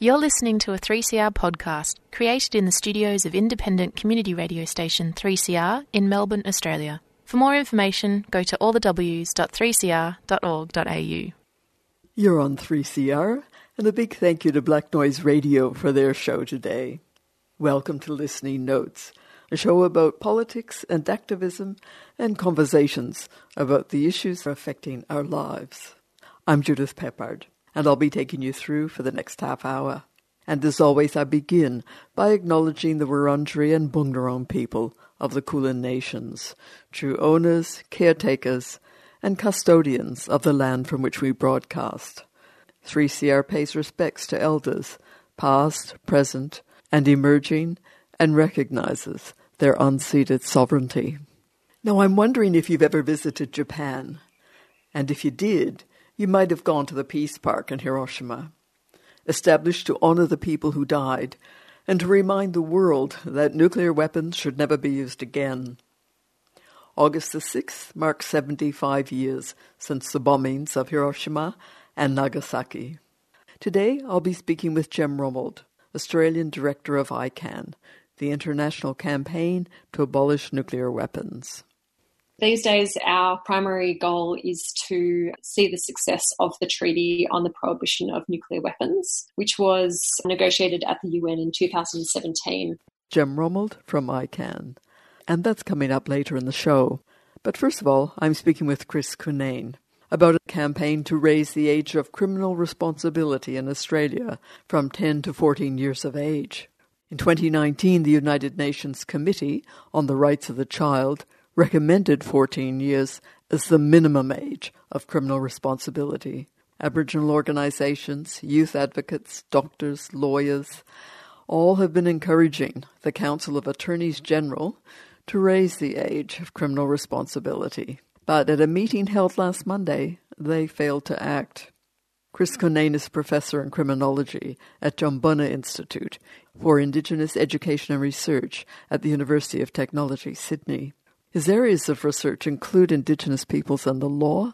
You're listening to a 3CR podcast created in the studios of independent community radio station 3CR in Melbourne, Australia. For more information, go to allthews.3cr.org.au. You're on 3CR, and a big thank you to Black Noise Radio for their show today. Welcome to Listening Notes, a show about politics and activism and conversations about the issues affecting our lives. I'm Judith Peppard and I'll be taking you through for the next half hour. And as always, I begin by acknowledging the Wurundjeri and Boonwurrung people of the Kulin Nations, true owners, caretakers, and custodians of the land from which we broadcast. 3CR pays respects to elders, past, present, and emerging, and recognizes their unceded sovereignty. Now, I'm wondering if you've ever visited Japan. And if you did, you might have gone to the Peace Park in Hiroshima, established to honor the people who died and to remind the world that nuclear weapons should never be used again. August the 6th marks 75 years since the bombings of Hiroshima and Nagasaki. Today I'll be speaking with Gem Romuld, Australian Director of ICAN, the international campaign to abolish nuclear weapons. These days, our primary goal is to see the success of the Treaty on the Prohibition of Nuclear Weapons, which was negotiated at the UN in 2017. Gem Romuld from ICAN. And that's coming up later in the show. But first of all, I'm speaking with Chris Cunneen about a campaign to raise the age of criminal responsibility in Australia from 10 to 14 years of age. In 2019, the United Nations Committee on the Rights of the Child recommended 14 years as the minimum age of criminal responsibility. Aboriginal organisations, youth advocates, doctors, lawyers, all have been encouraging the Council of Attorneys General to raise the age of criminal responsibility. But at a meeting held last Monday, they failed to act. Chris Cunneen is professor in criminology at Jumbunna Institute for Indigenous Education and Research at the University of Technology, Sydney. His areas of research include Indigenous peoples and the law,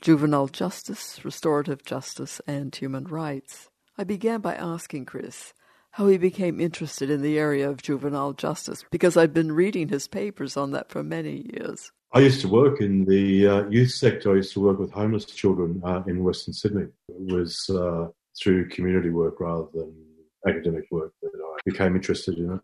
juvenile justice, restorative justice, and human rights. I began by asking Chris how he became interested in the area of juvenile justice because I'd been reading his papers on that for many years. I used to work in the uh, youth sector. I used to work with homeless children uh, in Western Sydney. It was uh, through community work rather than academic work that I became interested in it.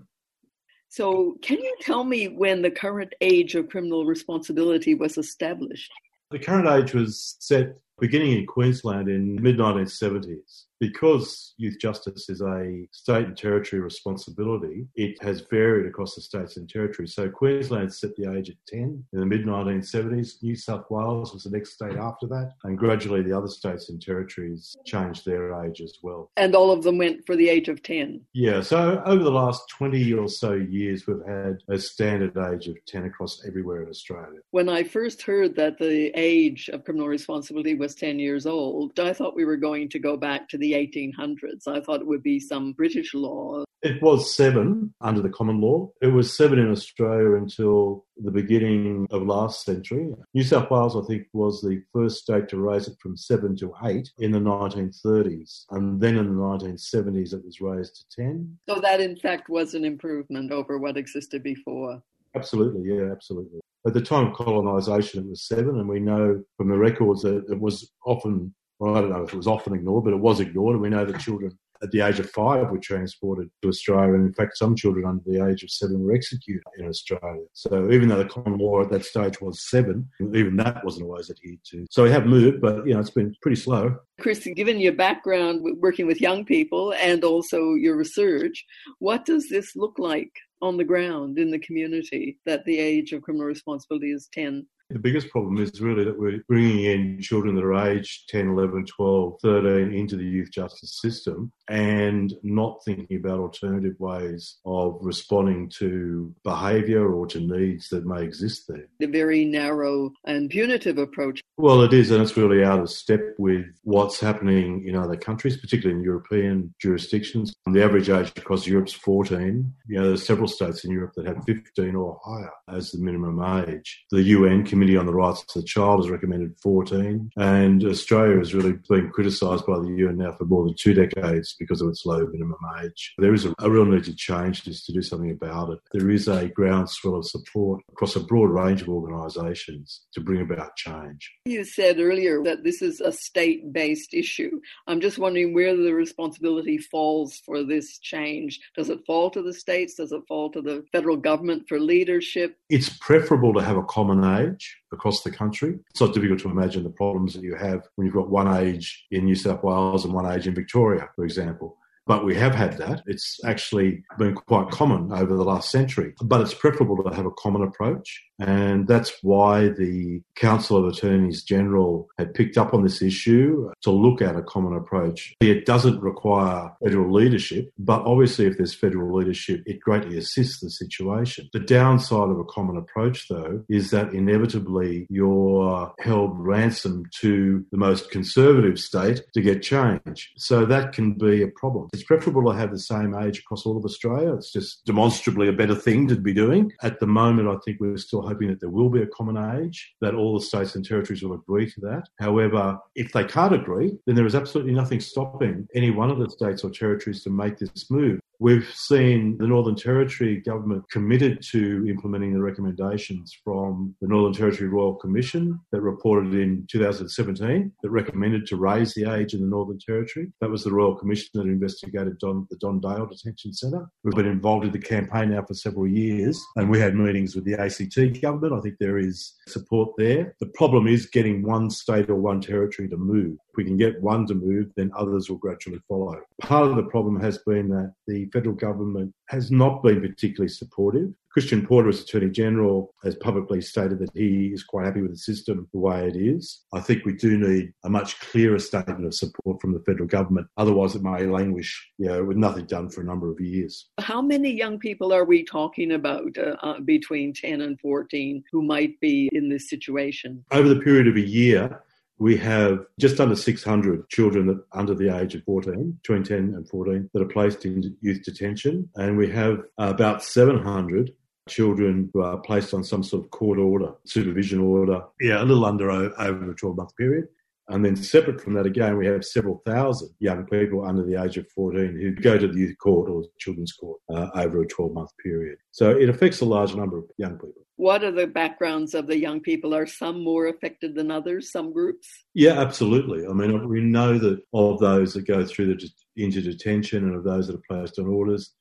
So, can you tell me when the current age of criminal responsibility was established? The current age was set beginning in Queensland in mid 1970s. Because youth justice is a state and territory responsibility, it has varied across the states and territories. So Queensland set the age at 10 in the mid 1970s. New South Wales was the next state after that. And gradually the other states and territories changed their age as well. And all of them went for the age of 10? Yeah. So over the last 20 or so years, we've had a standard age of 10 across everywhere in Australia. When I first heard that the age of criminal responsibility was 10 years old, I thought we were going to go back to the 1800s. I thought it would be some British law. It was seven under the common law. It was seven in Australia until the beginning of last century. New South Wales, I think, was the first state to raise it from seven to eight in the 1930s. And then in the 1970s, it was raised to 10. So that, in fact, was an improvement over what existed before. Absolutely, yeah, absolutely. At the time of colonisation, it was seven, and we know from the records that it was often well, I don't know if it was often ignored, but it was ignored. And we know that children at the age of five were transported to Australia. And in fact, some children under the age of seven were executed in Australia. So even though the common law at that stage was seven, even that wasn't always adhered to. So we have moved, but you know, it's been pretty slow. Chris, given your background working with young people and also your research, what does this look like on the ground in the community that the age of criminal responsibility is 10? The biggest problem is really that we're bringing in children that are aged 10, 11, 12, 13 into the youth justice system and not thinking about alternative ways of responding to behaviour or to needs that may exist there. The very narrow and punitive approach. Well, it is, and it's really out of step with what's happening in other countries, particularly in European jurisdictions. The average age across Europe is 14. You know, there's several states in Europe that have 15 or higher as the minimum age. The UN Committee on the Rights of the Child has recommended 14. And Australia has really been criticised by the UN now for more than two decades because of its low minimum age. There is a, a real need to change this, to do something about it. There is a groundswell of support across a broad range of organisations to bring about change. You said earlier that this is a state based issue. I'm just wondering where the responsibility falls for this change. Does it fall to the states? Does it fall to the federal government for leadership? It's preferable to have a common age across the country. It's not difficult to imagine the problems that you have when you've got one age in New South Wales and one age in Victoria, for example. But we have had that. It's actually been quite common over the last century. But it's preferable to have a common approach. And that's why the Council of Attorneys General had picked up on this issue to look at a common approach. It doesn't require federal leadership, but obviously, if there's federal leadership, it greatly assists the situation. The downside of a common approach, though, is that inevitably you're held ransom to the most conservative state to get change. So that can be a problem. It's preferable to have the same age across all of Australia. It's just demonstrably a better thing to be doing. At the moment, I think we're still hoping that there will be a common age, that all the states and territories will agree to that. However, if they can't agree, then there is absolutely nothing stopping any one of the states or territories to make this move. We've seen the Northern Territory government committed to implementing the recommendations from the Northern Territory Royal Commission that reported in 2017 that recommended to raise the age in the Northern Territory. That was the Royal Commission that investigated Don, the Don Dale Detention Centre. We've been involved in the campaign now for several years and we had meetings with the ACT government. I think there is support there. The problem is getting one state or one territory to move we can get one to move, then others will gradually follow. Part of the problem has been that the federal government has not been particularly supportive. Christian Porter, as Attorney General, has publicly stated that he is quite happy with the system the way it is. I think we do need a much clearer statement of support from the federal government. Otherwise, it may languish, you know, with nothing done for a number of years. How many young people are we talking about uh, uh, between 10 and 14 who might be in this situation? Over the period of a year, we have just under 600 children that under the age of 14, between 10 and 14, that are placed in youth detention. And we have about 700 children who are placed on some sort of court order, supervision order, yeah, a little under over a 12 month period. And then separate from that again, we have several thousand young people under the age of 14 who go to the youth court or children's court uh, over a 12 month period. So it affects a large number of young people. What are the backgrounds of the young people? Are some more affected than others, some groups? Yeah, absolutely. I mean, we know that of those that go through the, into detention and of those that are placed on orders,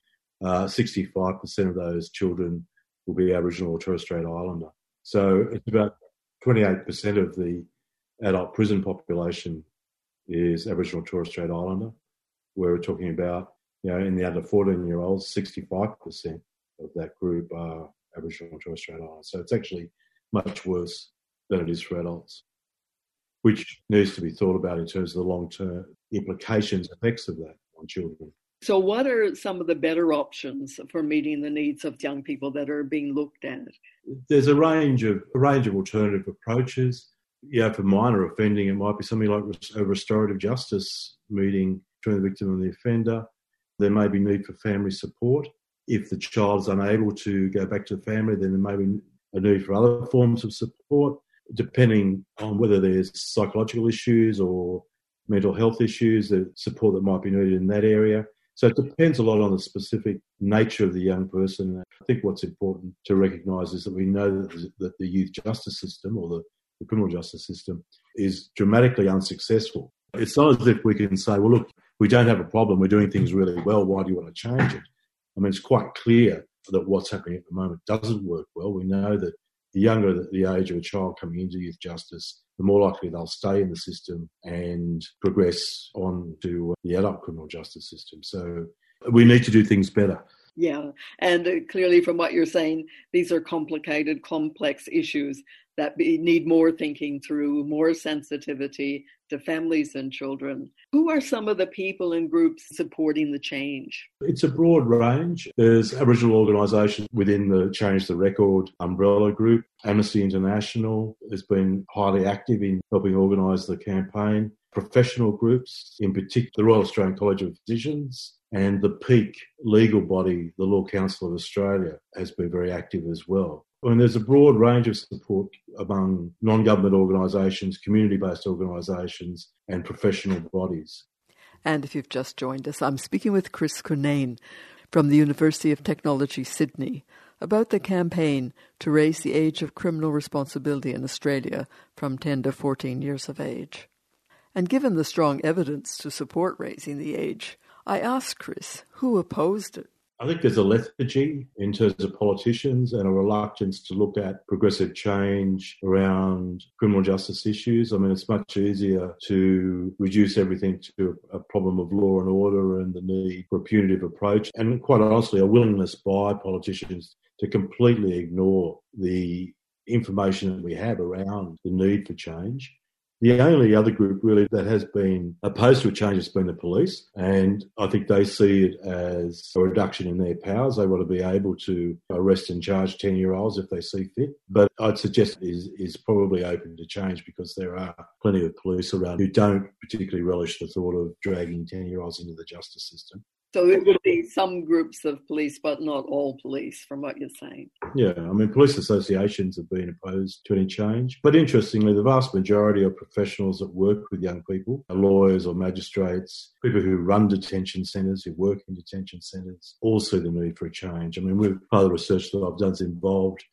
uh, 65% of those children will be Aboriginal or Torres Strait Islander. So it's about 28% of the adult prison population is Aboriginal Torres Strait Islander, where we're talking about, you know, in the under 14 year olds, 65% of that group are Aboriginal and Torres Strait Islanders. So it's actually much worse than it is for adults, which needs to be thought about in terms of the long term implications, effects of that on children. So, what are some of the better options for meeting the needs of young people that are being looked at? There's a range of a range of alternative approaches yeah, for minor offending, it might be something like a restorative justice meeting between the victim and the offender. There may be need for family support. If the child is unable to go back to the family, then there may be a need for other forms of support, depending on whether there's psychological issues or mental health issues, the support that might be needed in that area. So it depends a lot on the specific nature of the young person. I think what's important to recognise is that we know that the youth justice system or the the criminal justice system is dramatically unsuccessful. It's not as if we can say, well, look, we don't have a problem, we're doing things really well, why do you want to change it? I mean, it's quite clear that what's happening at the moment doesn't work well. We know that the younger the age of a child coming into youth justice, the more likely they'll stay in the system and progress on to the adult criminal justice system. So we need to do things better. Yeah, and clearly from what you're saying, these are complicated, complex issues that need more thinking through, more sensitivity to families and children. Who are some of the people and groups supporting the change? It's a broad range. There's Aboriginal organisations within the Change the Record umbrella group. Amnesty International has been highly active in helping organise the campaign. Professional groups, in particular the Royal Australian College of Physicians, and the peak legal body, the Law Council of Australia, has been very active as well. Mean, there's a broad range of support among non government organisations, community based organisations, and professional bodies. And if you've just joined us, I'm speaking with Chris Cunneen from the University of Technology, Sydney, about the campaign to raise the age of criminal responsibility in Australia from 10 to 14 years of age. And given the strong evidence to support raising the age, I asked Chris who opposed it. I think there's a lethargy in terms of politicians and a reluctance to look at progressive change around criminal justice issues. I mean, it's much easier to reduce everything to a problem of law and order and the need for a punitive approach. And quite honestly, a willingness by politicians to completely ignore the information that we have around the need for change. The only other group really that has been opposed to a change has been the police, and I think they see it as a reduction in their powers. They want to be able to arrest and charge ten-year-olds if they see fit. But I'd suggest is is probably open to change because there are plenty of police around who don't particularly relish the thought of dragging ten-year-olds into the justice system. So it would be some groups of police, but not all police, from what you're saying. Yeah, I mean, police associations have been opposed to any change. But interestingly, the vast majority of professionals that work with young people, lawyers or magistrates, people who run detention centres, who work in detention centres, all see the need for a change. I mean, part of the research that I've done is involved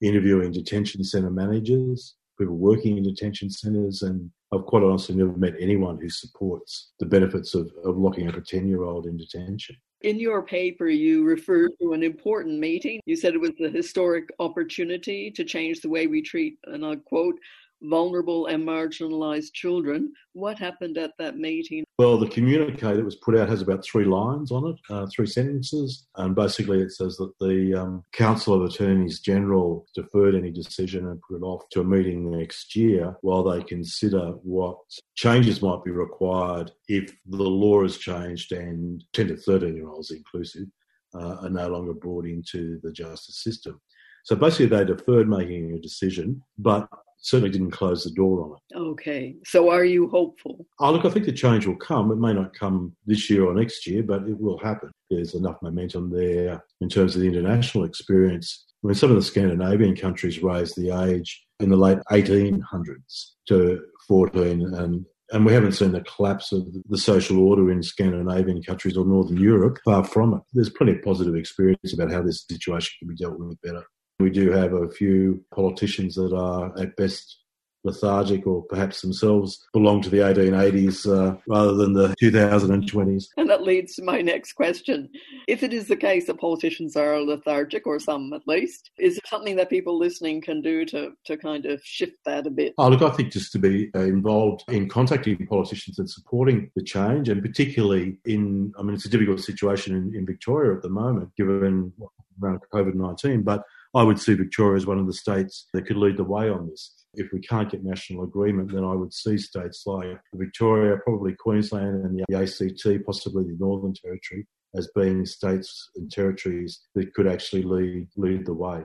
interviewing detention centre managers, people working in detention centres, and I've quite honestly never met anyone who supports the benefits of, of locking up a 10 year old in detention. In your paper, you referred to an important meeting. You said it was a historic opportunity to change the way we treat, and I quote, vulnerable and marginalised children. What happened at that meeting? Well, the communique that was put out has about three lines on it, uh, three sentences, and basically it says that the um, Council of Attorneys General deferred any decision and put it off to a meeting next year while they consider what changes might be required if the law has changed and 10 to 13 year olds inclusive uh, are no longer brought into the justice system. So basically, they deferred making a decision, but certainly didn't close the door on it. Okay. So are you hopeful? Oh, look, I think the change will come. It may not come this year or next year, but it will happen. There's enough momentum there in terms of the international experience. I mean, some of the Scandinavian countries raised the age in the late 1800s to 14 and and we haven't seen the collapse of the social order in Scandinavian countries or Northern Europe. Far from it. There's plenty of positive experience about how this situation can be dealt with better. We do have a few politicians that are at best lethargic or perhaps themselves belong to the 1880s uh, rather than the 2020s. And that leads to my next question. If it is the case that politicians are lethargic, or some at least, is there something that people listening can do to, to kind of shift that a bit? Oh, look, I think just to be involved in contacting politicians and supporting the change, and particularly in, I mean, it's a difficult situation in, in Victoria at the moment, given around COVID 19, but I would see Victoria as one of the states that could lead the way on this. If we can't get national agreement, then I would see states like Victoria, probably Queensland and the ACT, possibly the Northern Territory, as being states and territories that could actually lead lead the way.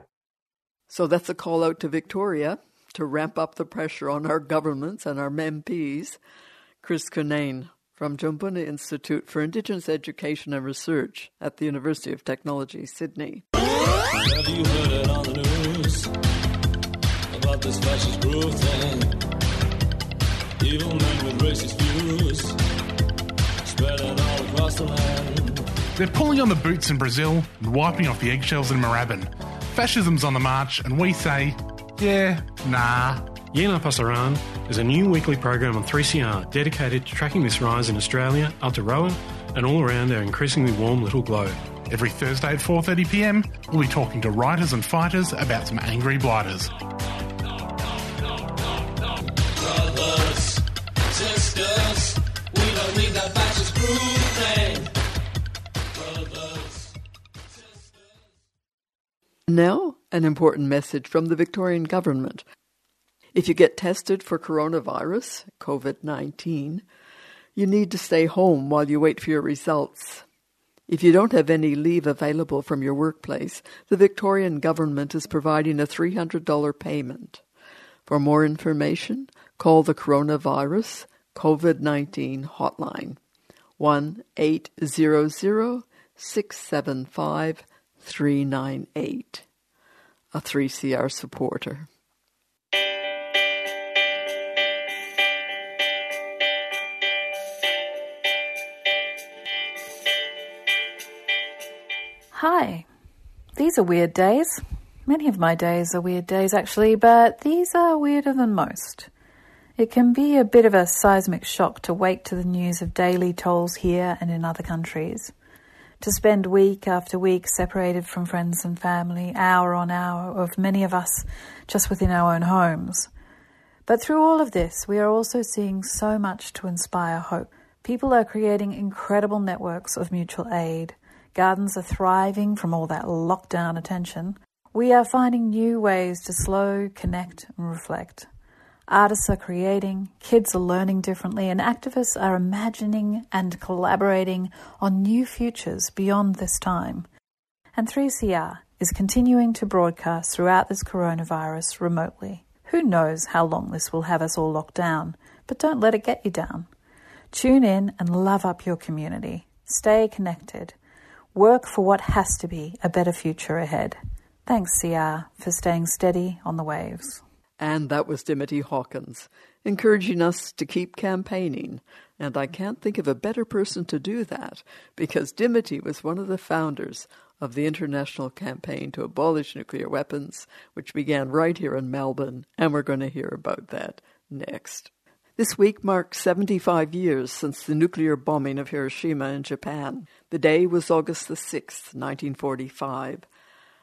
So that's a call out to Victoria to ramp up the pressure on our governments and our MPs. Chris Cunneen from Jumbunna Institute for Indigenous Education and Research at the University of Technology, Sydney. Have you heard it on the news about this fascist growth thing? Evil men with racist views spreading all across the land. They're pulling on the boots in Brazil and wiping off the eggshells in Moorabbin. Fascism's on the march, and we say, yeah, nah. Yeah Nah Pasaran is a new weekly program on 3CR dedicated to tracking this rise in Australia, Aotearoa, and all around our increasingly warm little globe. Every Thursday at 4.30pm, we'll be talking to writers and fighters about some angry blighters. Brothers, sisters, we don't need that fascist. Brothers, now, an important message from the Victorian Government. If you get tested for coronavirus, COVID 19, you need to stay home while you wait for your results. If you don't have any leave available from your workplace, the Victorian Government is providing a $300 payment. For more information, call the Coronavirus COVID 19 hotline 1 800 675 398. a 3CR supporter. Hi. These are weird days. Many of my days are weird days, actually, but these are weirder than most. It can be a bit of a seismic shock to wake to the news of daily tolls here and in other countries. To spend week after week separated from friends and family, hour on hour, of many of us just within our own homes. But through all of this, we are also seeing so much to inspire hope. People are creating incredible networks of mutual aid Gardens are thriving from all that lockdown attention. We are finding new ways to slow, connect, and reflect. Artists are creating, kids are learning differently, and activists are imagining and collaborating on new futures beyond this time. And 3CR is continuing to broadcast throughout this coronavirus remotely. Who knows how long this will have us all locked down, but don't let it get you down. Tune in and love up your community. Stay connected. Work for what has to be a better future ahead. Thanks, CR, for staying steady on the waves. And that was Dimity Hawkins, encouraging us to keep campaigning. And I can't think of a better person to do that, because Dimity was one of the founders of the international campaign to abolish nuclear weapons, which began right here in Melbourne, and we're going to hear about that next. This week marks 75 years since the nuclear bombing of Hiroshima in Japan. The day was August the 6th, 1945.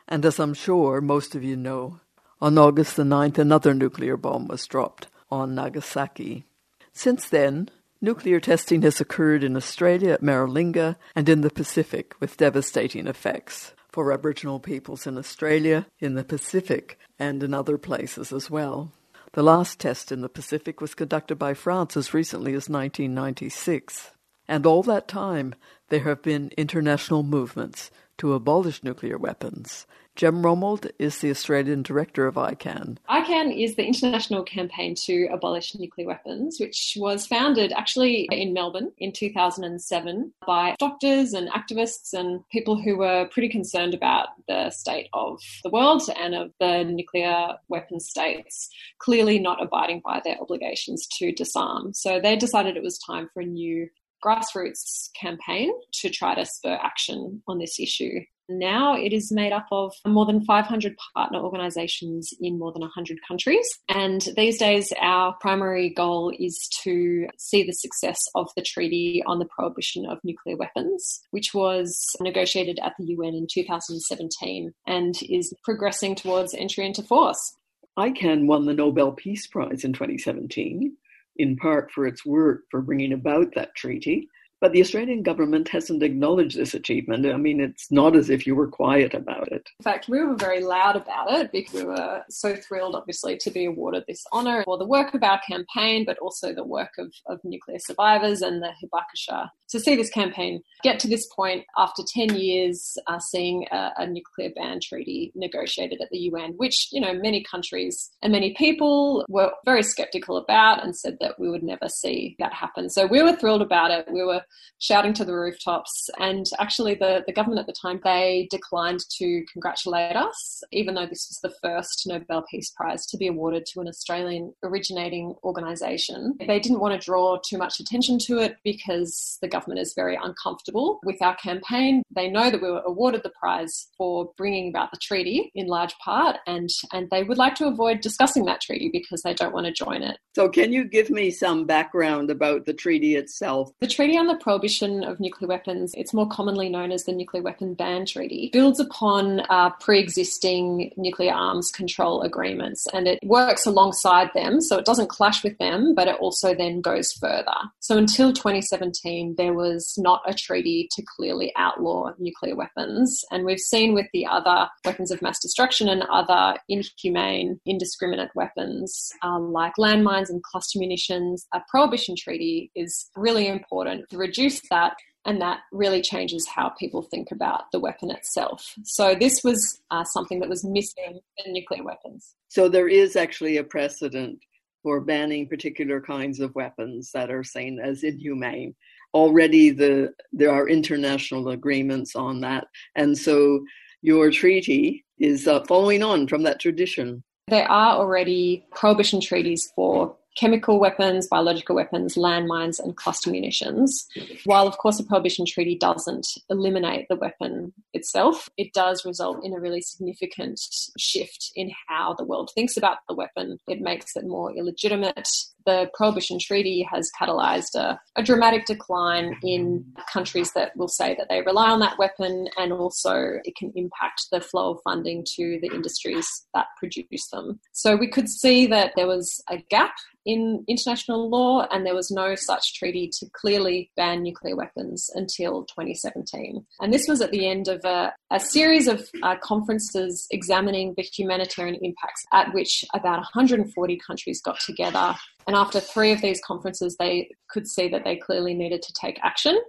And as I'm sure most of you know, on August the 9th, another nuclear bomb was dropped on Nagasaki. Since then, nuclear testing has occurred in Australia at Maralinga and in the Pacific with devastating effects for Aboriginal peoples in Australia, in the Pacific, and in other places as well. The last test in the Pacific was conducted by France as recently as 1996. And all that time, there have been international movements to abolish nuclear weapons, Gem Romuld is the Australian director of ICAN. ICAN is the international campaign to abolish nuclear weapons, which was founded actually in Melbourne in 2007 by doctors and activists and people who were pretty concerned about the state of the world and of the nuclear weapon states, clearly not abiding by their obligations to disarm. So they decided it was time for a new grassroots campaign to try to spur action on this issue. Now it is made up of more than 500 partner organizations in more than 100 countries. And these days, our primary goal is to see the success of the Treaty on the Prohibition of Nuclear Weapons, which was negotiated at the UN in 2017 and is progressing towards entry into force. ICAN won the Nobel Peace Prize in 2017, in part for its work for bringing about that treaty but the Australian government hasn't acknowledged this achievement. I mean, it's not as if you were quiet about it. In fact, we were very loud about it because we were so thrilled, obviously, to be awarded this honour for the work of our campaign, but also the work of, of nuclear survivors and the Hibakusha. To see this campaign get to this point after 10 years, uh, seeing a, a nuclear ban treaty negotiated at the UN, which, you know, many countries and many people were very skeptical about and said that we would never see that happen. So we were thrilled about it. We were shouting to the rooftops. And actually, the, the government at the time, they declined to congratulate us, even though this was the first Nobel Peace Prize to be awarded to an Australian originating organisation. They didn't want to draw too much attention to it because the government is very uncomfortable with our campaign. They know that we were awarded the prize for bringing about the treaty in large part, and, and they would like to avoid discussing that treaty because they don't want to join it. So, can you give me some background about the treaty itself? The Treaty on the prohibition of nuclear weapons, it's more commonly known as the Nuclear Weapon Ban Treaty, builds upon uh, pre existing nuclear arms control agreements and it works alongside them. So it doesn't clash with them, but it also then goes further. So until 2017, there was not a treaty to clearly outlaw nuclear weapons. And we've seen with the other weapons of mass destruction and other inhumane, indiscriminate weapons uh, like landmines and cluster munitions, a prohibition treaty is really important to reduce that and that really changes how people think about the weapon itself. So this was uh, something that was missing in nuclear weapons. So there is actually a precedent for banning particular kinds of weapons that are seen as inhumane. Already, the there are international agreements on that, and so your treaty is uh, following on from that tradition. There are already prohibition treaties for chemical weapons, biological weapons, landmines, and cluster munitions. While, of course, a prohibition treaty doesn't eliminate the weapon itself, it does result in a really significant shift in how the world thinks about the weapon. It makes it more illegitimate. The Prohibition Treaty has catalyzed a, a dramatic decline in countries that will say that they rely on that weapon, and also it can impact the flow of funding to the industries that produce them. So we could see that there was a gap in international law, and there was no such treaty to clearly ban nuclear weapons until 2017. And this was at the end of a, a series of uh, conferences examining the humanitarian impacts, at which about 140 countries got together. And after three of these conferences, they could see that they clearly needed to take action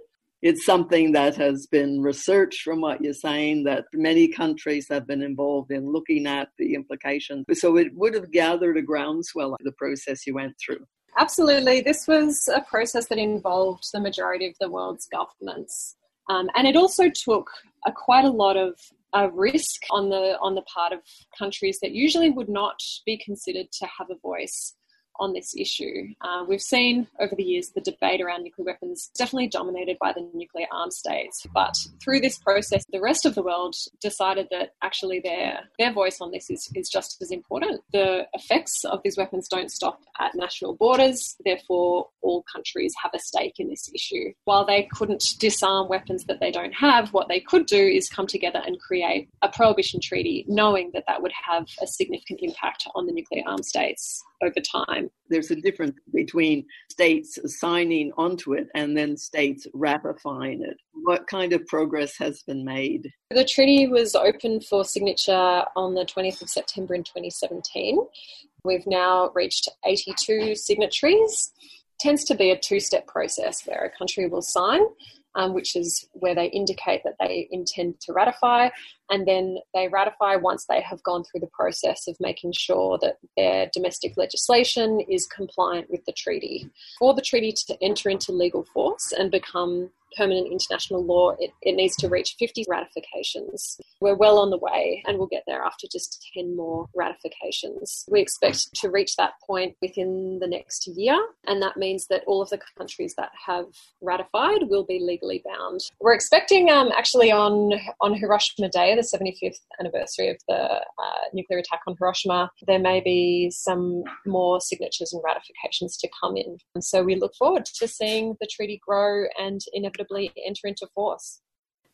it's something that has been researched from what you're saying that many countries have been involved in looking at the implications. So it would have gathered a groundswell the process you went through. Absolutely. This was a process that involved the majority of the world's governments. Um, and it also took a, quite a lot of risk on the on the part of countries that usually would not be considered to have a voice on this issue. Uh, we've seen over the years the debate around nuclear weapons definitely dominated by the nuclear armed states, but through this process, the rest of the world decided that actually their their voice on this is, is just as important. The effects of these weapons don't stop at national borders, therefore all countries have a stake in this issue. While they couldn't disarm weapons that they don't have, what they could do is come together and create a prohibition treaty, knowing that that would have a significant impact on the nuclear armed states over time. There's a difference between states signing onto it and then states ratifying it. What kind of progress has been made? The treaty was open for signature on the 20th of September in 2017. We've now reached 82 signatories. It tends to be a two step process where a country will sign um, which is where they indicate that they intend to ratify, and then they ratify once they have gone through the process of making sure that their domestic legislation is compliant with the treaty. For the treaty to enter into legal force and become permanent international law, it, it needs to reach 50 ratifications. We're well on the way and we'll get there after just 10 more ratifications. We expect to reach that point within the next year, and that means that all of the countries that have ratified will be legally bound. We're expecting um, actually on, on Hiroshima Day, the 75th anniversary of the uh, nuclear attack on Hiroshima, there may be some more signatures and ratifications to come in. And so we look forward to seeing the treaty grow and inevitably enter into force.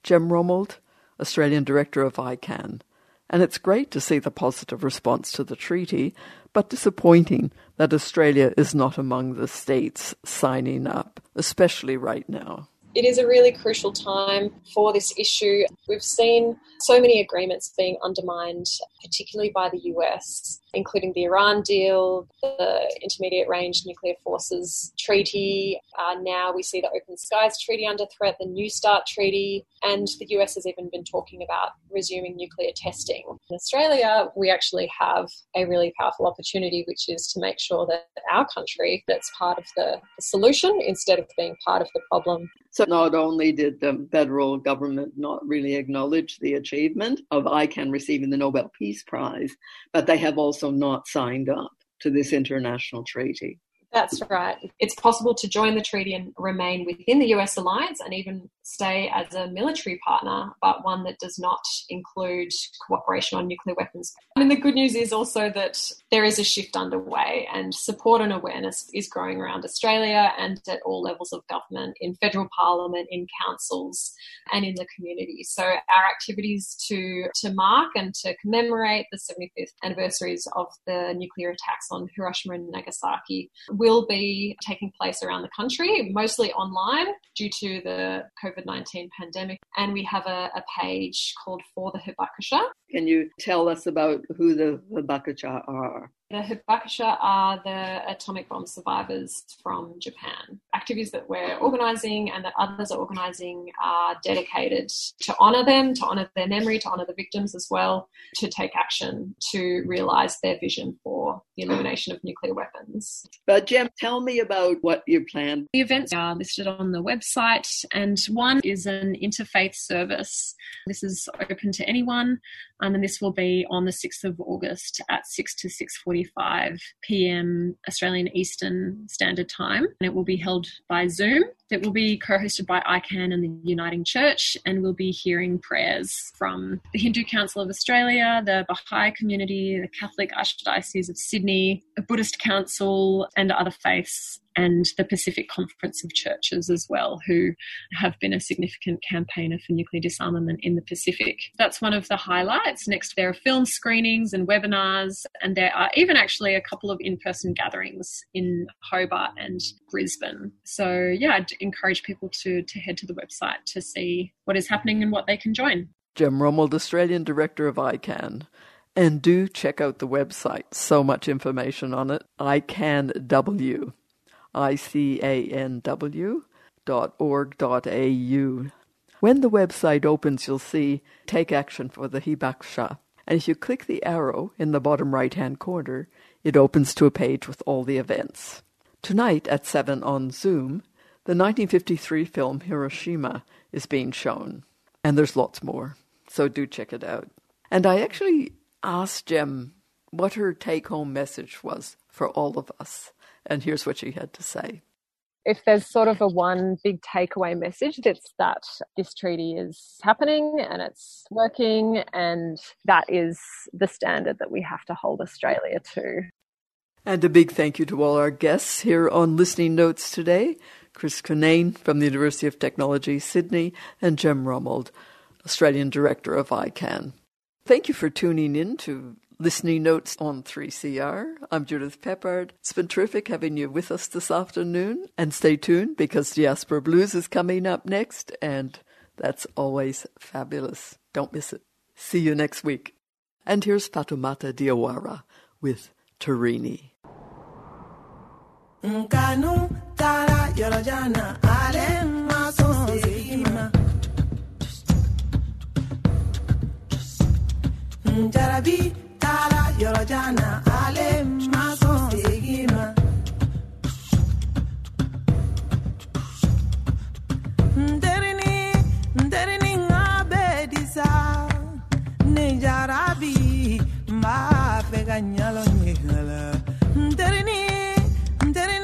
Gem Romuld, Australian Director of ICAN. And it's great to see the positive response to the treaty, but disappointing that Australia is not among the states signing up, especially right now. It is a really crucial time for this issue. We've seen so many agreements being undermined, particularly by the US including the Iran deal, the Intermediate Range Nuclear Forces Treaty. Uh, now we see the Open Skies Treaty under threat, the New START Treaty, and the US has even been talking about resuming nuclear testing. In Australia, we actually have a really powerful opportunity, which is to make sure that our country that's part of the, the solution instead of being part of the problem. So not only did the federal government not really acknowledge the achievement of ICAN receiving the Nobel Peace Prize, but they have also also not signed up to this international treaty. That's right. It's possible to join the treaty and remain within the US alliance and even stay as a military partner, but one that does not include cooperation on nuclear weapons. I mean, the good news is also that there is a shift underway and support and awareness is growing around Australia and at all levels of government, in federal parliament, in councils, and in the community. So our activities to, to mark and to commemorate the 75th anniversaries of the nuclear attacks on Hiroshima and Nagasaki will be taking place around the country, mostly online due to the COVID COVID 19 pandemic. And we have a, a, page called For the Hibakusha. Can you tell us about who the Hibakusha are? The Hibakusha are the atomic bomb survivors from Japan. activities that we're organising and that others are organising are dedicated to honour them, to honour their memory, to honour the victims as well, to take action to realise their vision for the elimination of nuclear weapons. But Gem, tell me about what you plan. The events are listed on the website, and one is an interfaith service. This is open to anyone, um, and this will be on the 6th of August at 6 to 6:45 p.m. Australian Eastern Standard Time, and it will be held by Zoom. It will be co-hosted by ICAN and the Uniting Church, and we'll be hearing prayers from the Hindu Council of Australia, the Baha'i community, the Catholic Archdiocese of Sydney, the Buddhist Council, and other faiths and the Pacific Conference of Churches as well, who have been a significant campaigner for nuclear disarmament in the Pacific. That's one of the highlights. Next, there are film screenings and webinars, and there are even actually a couple of in person gatherings in Hobart and Brisbane. So, yeah, I'd encourage people to, to head to the website to see what is happening and what they can join. Gem Romuld, Australian Director of ICAN. And do check out the website. So much information on it. ICANW. I-C-A-N-W dot org dot au. When the website opens, you'll see Take Action for the Hibakusha. And if you click the arrow in the bottom right hand corner, it opens to a page with all the events. Tonight at 7 on Zoom, the 1953 film Hiroshima is being shown. And there's lots more, so do check it out. And I actually asked Gem what her take home message was for all of us. And here's what she had to say. If there's sort of a one big takeaway message, it's that this treaty is happening and it's working, and that is the standard that we have to hold Australia to. And a big thank you to all our guests here on Listening Notes today Chris Cunneen from the University of Technology, Sydney, and Gem Romuld, Australian Director of ICAN. Thank you for tuning in to Listening Notes on 3CR. I'm Judith Peppard. It's been terrific having you with us this afternoon. And stay tuned because Diaspora Blues is coming up next, and that's always fabulous. Don't miss it. See you next week. And here's Fatoumata Diawara with segin ma. Nterini nterini ŋa bɛ di sa ne jarabi n b'a fɛ ka ɲalɔ ɲɛgala. Nterini nterini